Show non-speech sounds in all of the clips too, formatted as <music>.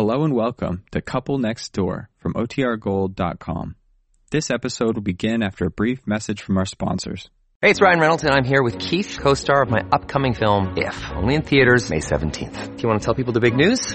Hello and welcome to Couple Next Door from OTRGold.com. This episode will begin after a brief message from our sponsors. Hey, it's Ryan Reynolds, and I'm here with Keith, co-star of my upcoming film, If, only in theaters May 17th. Do you want to tell people the big news?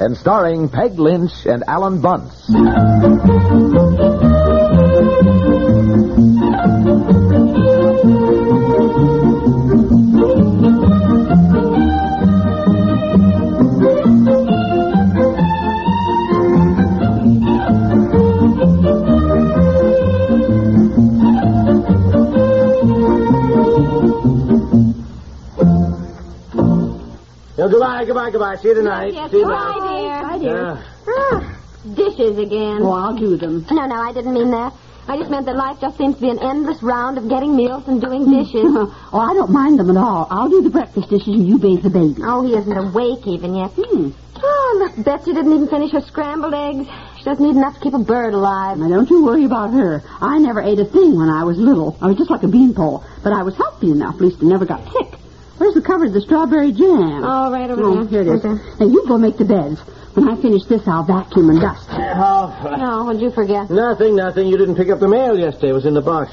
and starring Peg Lynch and Alan Bunce. Well, goodbye, goodbye, goodbye. See you tonight. Yes, See you bye, tonight. Dear. Dishes again. Oh, I'll do them. No, no, I didn't mean that. I just meant that life just seems to be an endless round of getting meals and doing dishes. <laughs> oh, I don't mind them at all. I'll do the breakfast dishes and you bathe the baby. oh, he isn't awake even yet. Hmm. Oh, look, Betsy didn't even finish her scrambled eggs. She doesn't eat enough to keep a bird alive. Now, don't you worry about her. I never ate a thing when I was little. I was just like a beanpole. But I was healthy enough. At least I never got sick. Where's the cover of the strawberry jam? Oh, right over Oh, there. here it is. Okay. Now, you go make the beds. When I finish this, I'll vacuum and dust. <laughs> Oh, No, what'd you forget? nothing, nothing. You didn't pick up the mail yesterday. It was in the box.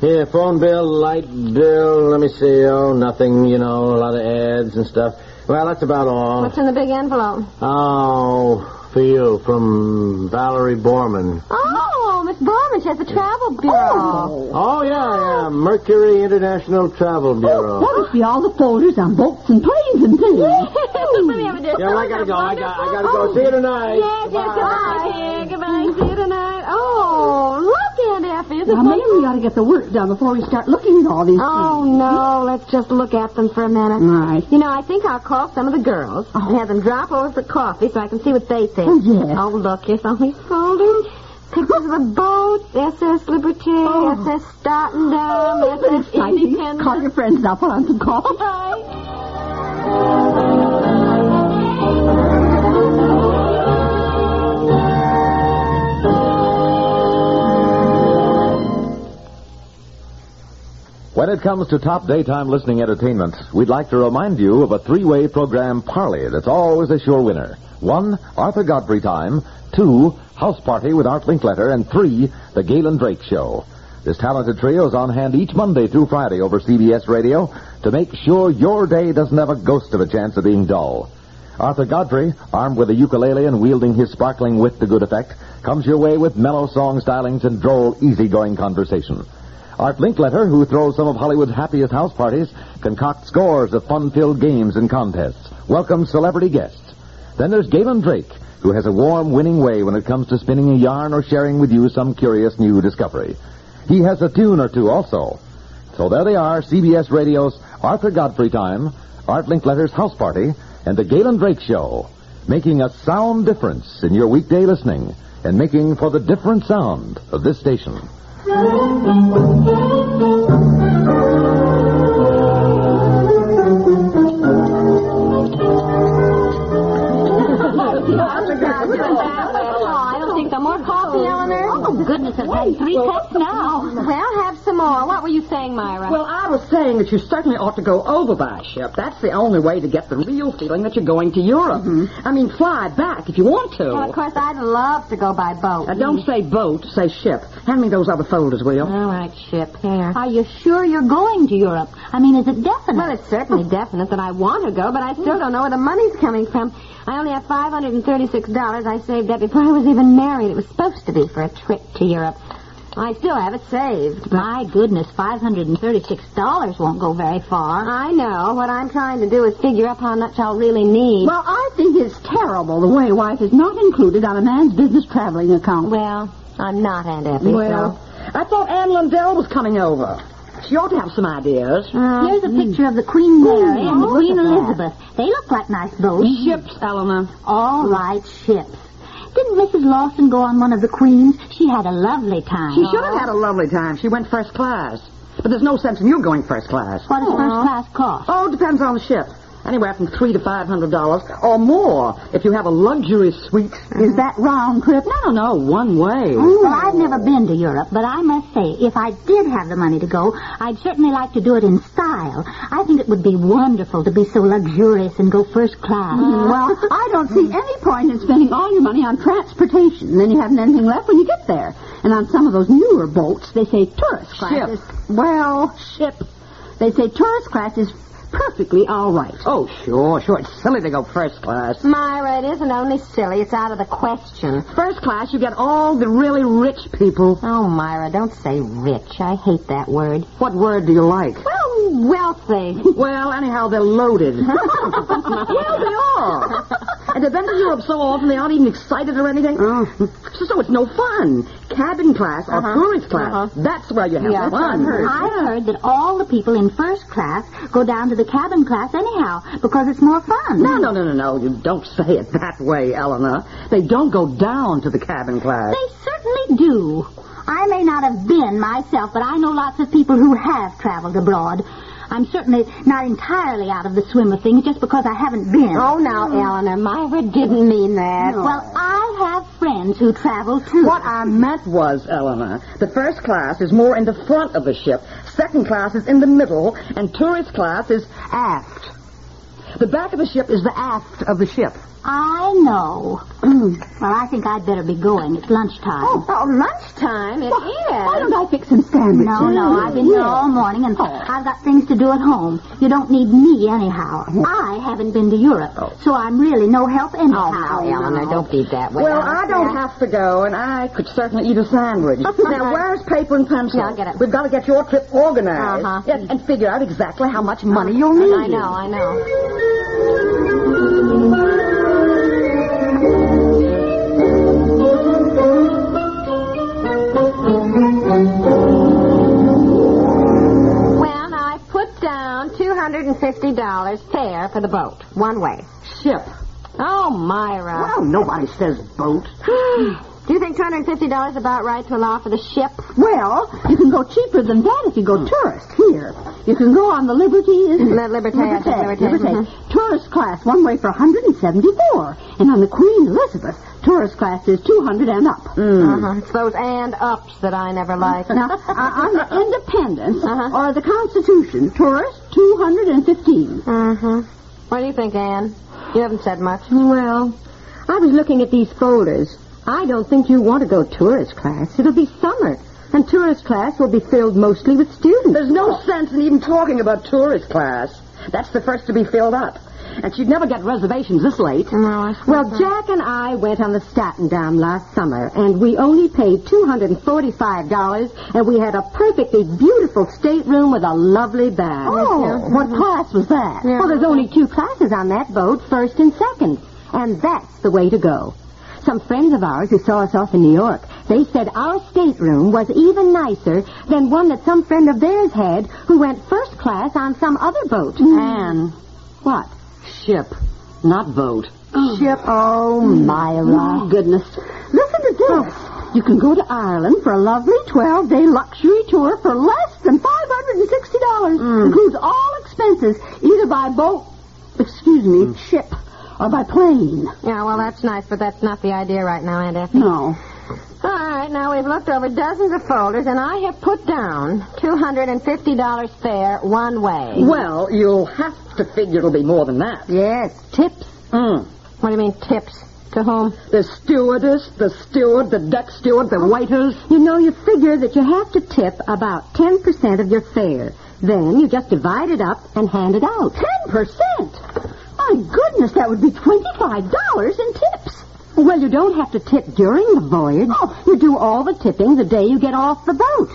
Here, phone bill, light bill. Let me see. Oh, nothing. You know, a lot of ads and stuff. Well, that's about all. What's in the big envelope? Oh, for you from Valerie Borman. Oh, Miss Borman, she has a travel bureau. Oh, oh yeah, yeah. Mercury International Travel Bureau. That must be all the folders on boats and planes and things. <laughs> Let me have a dear. Yeah, well, I gotta go. I got, I gotta go. Oh. See you tonight. Yes, yes, goodbye, dear. Goodbye. See you tonight. Oh, look, Aunt Effie. Now, it maybe we ought to get the work done before we start looking at all these Oh, no. Let's just look at them for a minute. things. All right. You know, I think I'll call some of the girls oh. and have them drop over for coffee so I can see what they think. Oh, yes. Oh, look, here's all these folders. Pictures of the boats, SS Liberty, SS Statendam, Oh, it SS exciting? Independence. Call your friends and I'll put on some coffee. Bye. When it comes to top daytime listening entertainment, we'd like to remind you of a three-way program Parley that's always a sure winner. One, Arthur Godfrey Time. Two, House Party with Art Linkletter. And three, The Galen Drake Show. This talented trio is on hand each Monday through Friday over CBS Radio to make sure your day doesn't have a ghost of a chance of being dull. Arthur Godfrey, armed with a ukulele and wielding his sparkling wit to good effect, comes your way with mellow song stylings and droll, easygoing conversation. Art Linkletter, who throws some of Hollywood's happiest house parties, concocts scores of fun-filled games and contests, welcomes celebrity guests. Then there's Galen Drake, who has a warm, winning way when it comes to spinning a yarn or sharing with you some curious new discovery. He has a tune or two also. So there they are, CBS Radio's Arthur Godfrey Time, Art Linkletter's House Party, and the Galen Drake Show, making a sound difference in your weekday listening and making for the different sound of this station. Oh, I don't think so. More coffee, Eleanor? Oh, goodness, I've had three cups now. Well, have some more. What were you saying, Myra? Well, I was saying that you certainly ought to go over by ship. That's the only way to get the real feeling that you're going to Europe. Mm-hmm. I mean, fly back if you want to. Well, of course, I'd love to go by boat. Now, don't say boat, say ship. Hand me those other folders, will you? All right, ship. Here. Are you sure you're going to Europe? I mean, is it definite? Well, it's certainly oh. definite that I want to go, but I still hmm. don't know where the money's coming from. I only have $536 I saved up before I was even married. It was supposed to be for a trip to Europe. I still have it saved. My goodness, $536 won't go very far. I know. What I'm trying to do is figure up how much I'll really need. Well, I think it's terrible the way wife is not included on a man's business traveling account. Well, I'm not, Aunt Effie. Well, I thought Anne Lundell was coming over. She ought to have some ideas. so... Here's a hmm. picture of the Queen Mary and the look Queen at that. Elizabeth. They look like nice boats. Ships, Eleanor. All right, ships. Didn't Mrs. Lawson go on one of the Queens? She had a lovely time. She should have had a lovely time. She went first class. But there's no sense in you going first class. What does first class cost? Oh, depends on the ship. Anywhere from three to five hundred dollars or more if you have a luxury suite. Is uh-huh. that round trip? No, no, no, one way. Well, I've never been to Europe, but I must say, if I did have the money to go, I'd certainly like to do it in style. I think it would be wonderful to be so luxurious and go first class. Mm. <laughs> Well, I don't see any point in spending all your money on transportation. And then you haven't anything left when you get there. And on some of those newer boats, they say tourist class Ship. Well, ship. They say tourist class is perfectly all right. Oh, sure, sure. It's silly to go first class. Myra, it isn't only silly, it's out of the question. First class, you get all the really rich people. Oh, Myra, don't say rich. I hate that word. What word do you like? Well, wealthy. <laughs> Well, anyhow, they're loaded. <laughs> <laughs> well, they are. And they've been to Europe so often they aren't even excited or anything. Oh. So, so it's no fun. Cabin class uh-huh. or tourist class, uh-huh. that's where you have Yeah, fun. I've heard. I've heard that all the people in first class go down to the cabin class anyhow because it's more fun. No, no, no, no, no. You don't say it that way, Eleanor. They don't go down to the cabin class. They certainly do. I may not have been myself, but I know lots of people who have traveled abroad. I'm certainly not entirely out of the swim of things just because I haven't been. Oh, now, hmm. Eleanor, Myra didn't mean that. Well, I have friends who travel too. What I meant was, Eleanor, the first class is more in the front of the ship, second class is in the middle, and tourist class is aft. The back of the ship is the aft of the ship. I know. well, I think I'd better be going. It's lunchtime. Oh, oh, lunchtime? It Why is. don't I fix some sandwiches? No, no, I've been here all morning and I've got things to do at home. You don't need me anyhow. I haven't been to Europe, so I'm really no help anyhow. Oh, now, Eleanor, don't be that way. Well, I don't have to go, and I could certainly eat a sandwich. <laughs> now, where's paper and pencil? Yeah, I'll get it. We've got to get your trip organized Uh-huh. Yes, and figure out exactly how much money you'll need. I know, I know. $250 fare for the boat, one way. Ship. Oh, Myra. Well, nobody says boat. <gasps> Do you think $250 is about right to allow for the ship? Well, you can go cheaper than that if you go tourist. Here, you can go on the Liberty. Le- Liberté, I think, Liberté. Liberté. Tourist class, one way for 174. And on the Queen Elizabeth, tourist class is 200 and up. Uh-huh. It's those and ups that I never like. Now, uh, on the <laughs> Independence Uh-huh. or the Constitution, tourist 215. Mm-hmm. What do you think, Anne? You haven't said much. Well, I was looking at these folders. I don't think you want to go tourist class. It'll be summer, and tourist class will be filled mostly with students. There's no sense in even talking about tourist class. That's the first to be filled up. And she'd never get reservations this late. Well, Jack and I went on the Statendam last summer, and we only paid $245, and we had a perfectly beautiful stateroom with a lovely bath. Oh, what class was that? Well, there's only two classes on that boat, first and second. And that's the way to go. Some friends of ours who saw us off in New York, they said our stateroom was even nicer than one that some friend of theirs had who went first class on some other boat. Anne, What? Ship, not boat. Oh. Ship. Oh, Myra. Goodness. Listen to this. Oh. You can go to Ireland for a lovely 12-day luxury tour for less than $560. Mm. Includes all expenses, either by boat, excuse me, mm. ship, or by plane. Yeah, well, that's nice, but that's not the idea right now, Aunt Effie. No. Right, now we've looked over dozens of folders, and I have put down $250 fare one way. Well, you'll have to figure it'll be more than that. Yes, tips. Mm. What do you mean, tips? To whom? The stewardess, the steward, the deck steward, the waiters. You know, you figure that you have to tip about 10% of your fare. Then you just divide it up and hand it out. 10%? My goodness, that would be $25 in tips. Well, you don't have to tip during the voyage. Oh. You do all the tipping the day you get off the boat.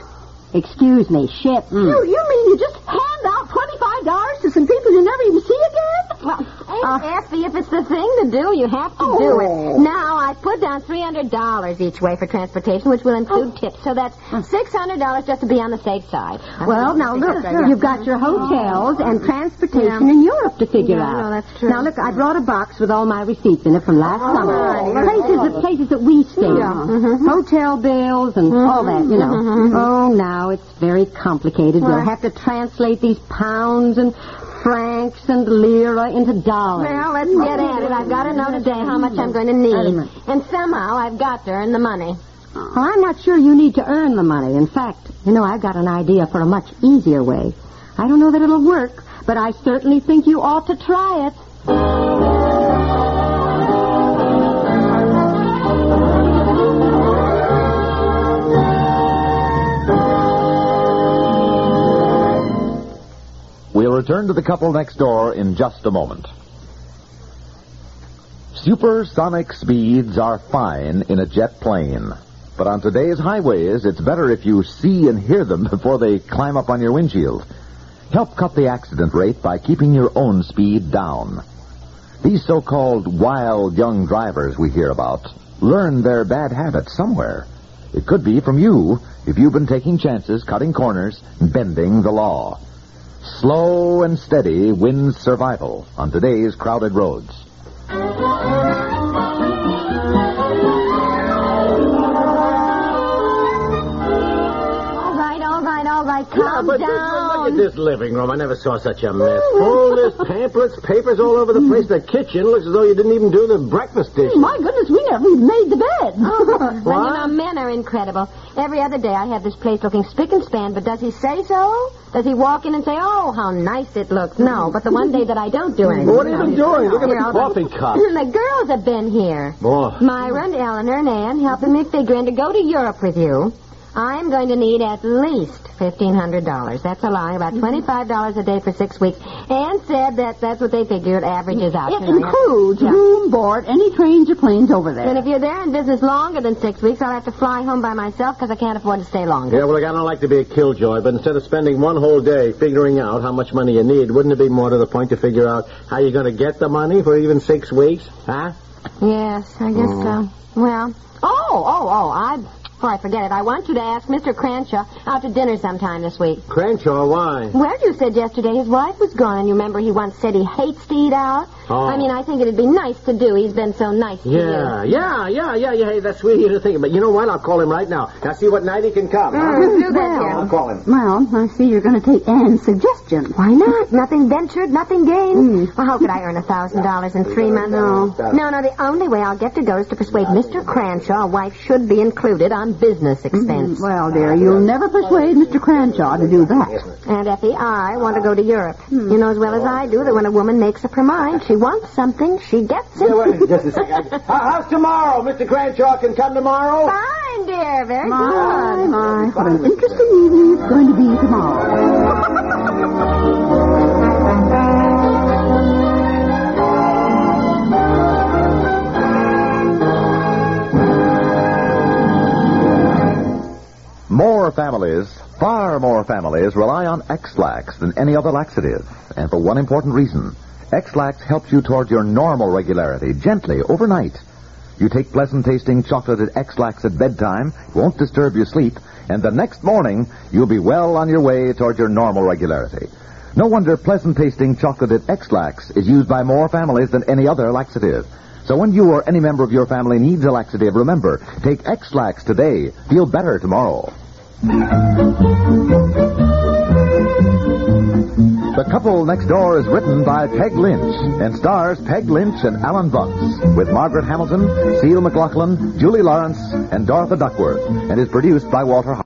Excuse me, ship. You, hmm. you mean you just hand out $25 to some people you never even see again? Well, Oh, Effie, if it's the thing to do, you have to do Oh. it. Now, I put down $300 each way for transportation, which will include tips. So that's $600 just to be on the safe side. Well, now look, you've got your hotels and transportation in Europe to figure Yeah, out. no, that's true. Now look, I brought a box with all my receipts in it from last Oh, summer. right. Places that places that we stayed. Mm-hmm. Hotel bills and all that, you know. Oh, now it's very complicated. You'll have to translate these pounds and francs and lira into dollars. Well, let's get at it. I've got to know today how much I'm going to need. And somehow I've got to earn the money. Well, I'm not sure you need to earn the money. In fact, you know, I've got an idea for a much easier way. I don't know that it'll work, but I certainly think you ought to try it. Return to the couple next door in just a moment. Supersonic speeds are fine in a jet plane. But on today's highways, it's better if you see and hear them before they climb up on your windshield. Help cut the accident rate by keeping your own speed down. These so-called wild young drivers we hear about learn their bad habits somewhere. It could be from you if you've been taking chances, cutting corners, bending the law. Slow and steady wins survival on today's crowded roads. Right. Yeah, Calm but this, down. look at this living room. I never saw such a mess. All Folders, <laughs> pamphlets, papers all over the place. The kitchen looks as though you didn't even do the breakfast dish. My goodness, we never even made the bed. <laughs> Well, you know, men are incredible. Every other day I have this place looking spick and span, but does he say so? Does he walk in and say, oh, how nice it looks? No, but the one day that I don't do anything. Well, what have you been doing? Look at the coffee cup. <laughs> the girls have been here. Boy. Myra and Eleanor and Ann helping me figure figuring to go to Europe with you. I'm going to need at least $1,500. That's allowing about mm-hmm. $25 a day for six weeks. Ann said that that's what they figured averages out. It you know. includes Yeah. room, board, any trains or planes over there. And if you're there in business longer than six weeks, I'll have to fly home by myself because I can't afford to stay longer. Yeah, well, look, I don't like to be a killjoy, but instead of spending one whole day figuring out how much money you need, wouldn't it be more to the point to figure out how you're going to get the money for even six weeks? Huh? Yes, I guess mm. so. Well, oh, oh, oh, I, before I forget it, I want you to ask Mr. Cranshaw out to dinner sometime this week. Crenshaw, why? Well, you said yesterday his wife was gone, and you remember he once said he hates to eat out? Oh. I mean, I think it'd be nice to do. He's been so nice to Yeah, you. yeah, yeah, yeah, yeah. Hey, that's sweet of you to think. But you know what? I'll call him right now. Now, see what night he can come. Mm, do that, I'll call him. Well, I see you're going to take Anne's suggestion. Why not? Nothing ventured, nothing gained. Mm. Well, how could I earn a thousand dollars in three months? No. no, no. The only way I'll get to go is to persuade Mr. Cranshaw a wife should be included on business expense. Well, dear, you'll never persuade Mr. Cranshaw to do that. And Effie, I want to go to Europe. You know as well as I do that when a woman makes up her mind, she wants something, she gets it. Yeah, wait just a second. <laughs> How- How's tomorrow? Mr. Cranshaw can come tomorrow? Fine, dear. Very My, good. my, what an interesting evening it's going to be tomorrow. More families, far more families, rely on Ex-Lax than any other laxative. And for one important reason. Ex-Lax helps you toward your normal regularity, gently, overnight. You take pleasant-tasting chocolated Ex-Lax at bedtime, won't disturb your sleep, and the next morning, you'll be well on your way toward your normal regularity. No wonder pleasant-tasting chocolated Ex-Lax is used by more families than any other laxative. So when you or any member of your family needs a laxative, remember, take Ex-Lax today. Feel better tomorrow. The Couple Next Door is written by Peg Lynch and stars Peg Lynch and Alan Bunce with Margaret Hamilton, Seal McLaughlin, Julie Lawrence, and Dorothy Duckworth and is produced by Walter Hart.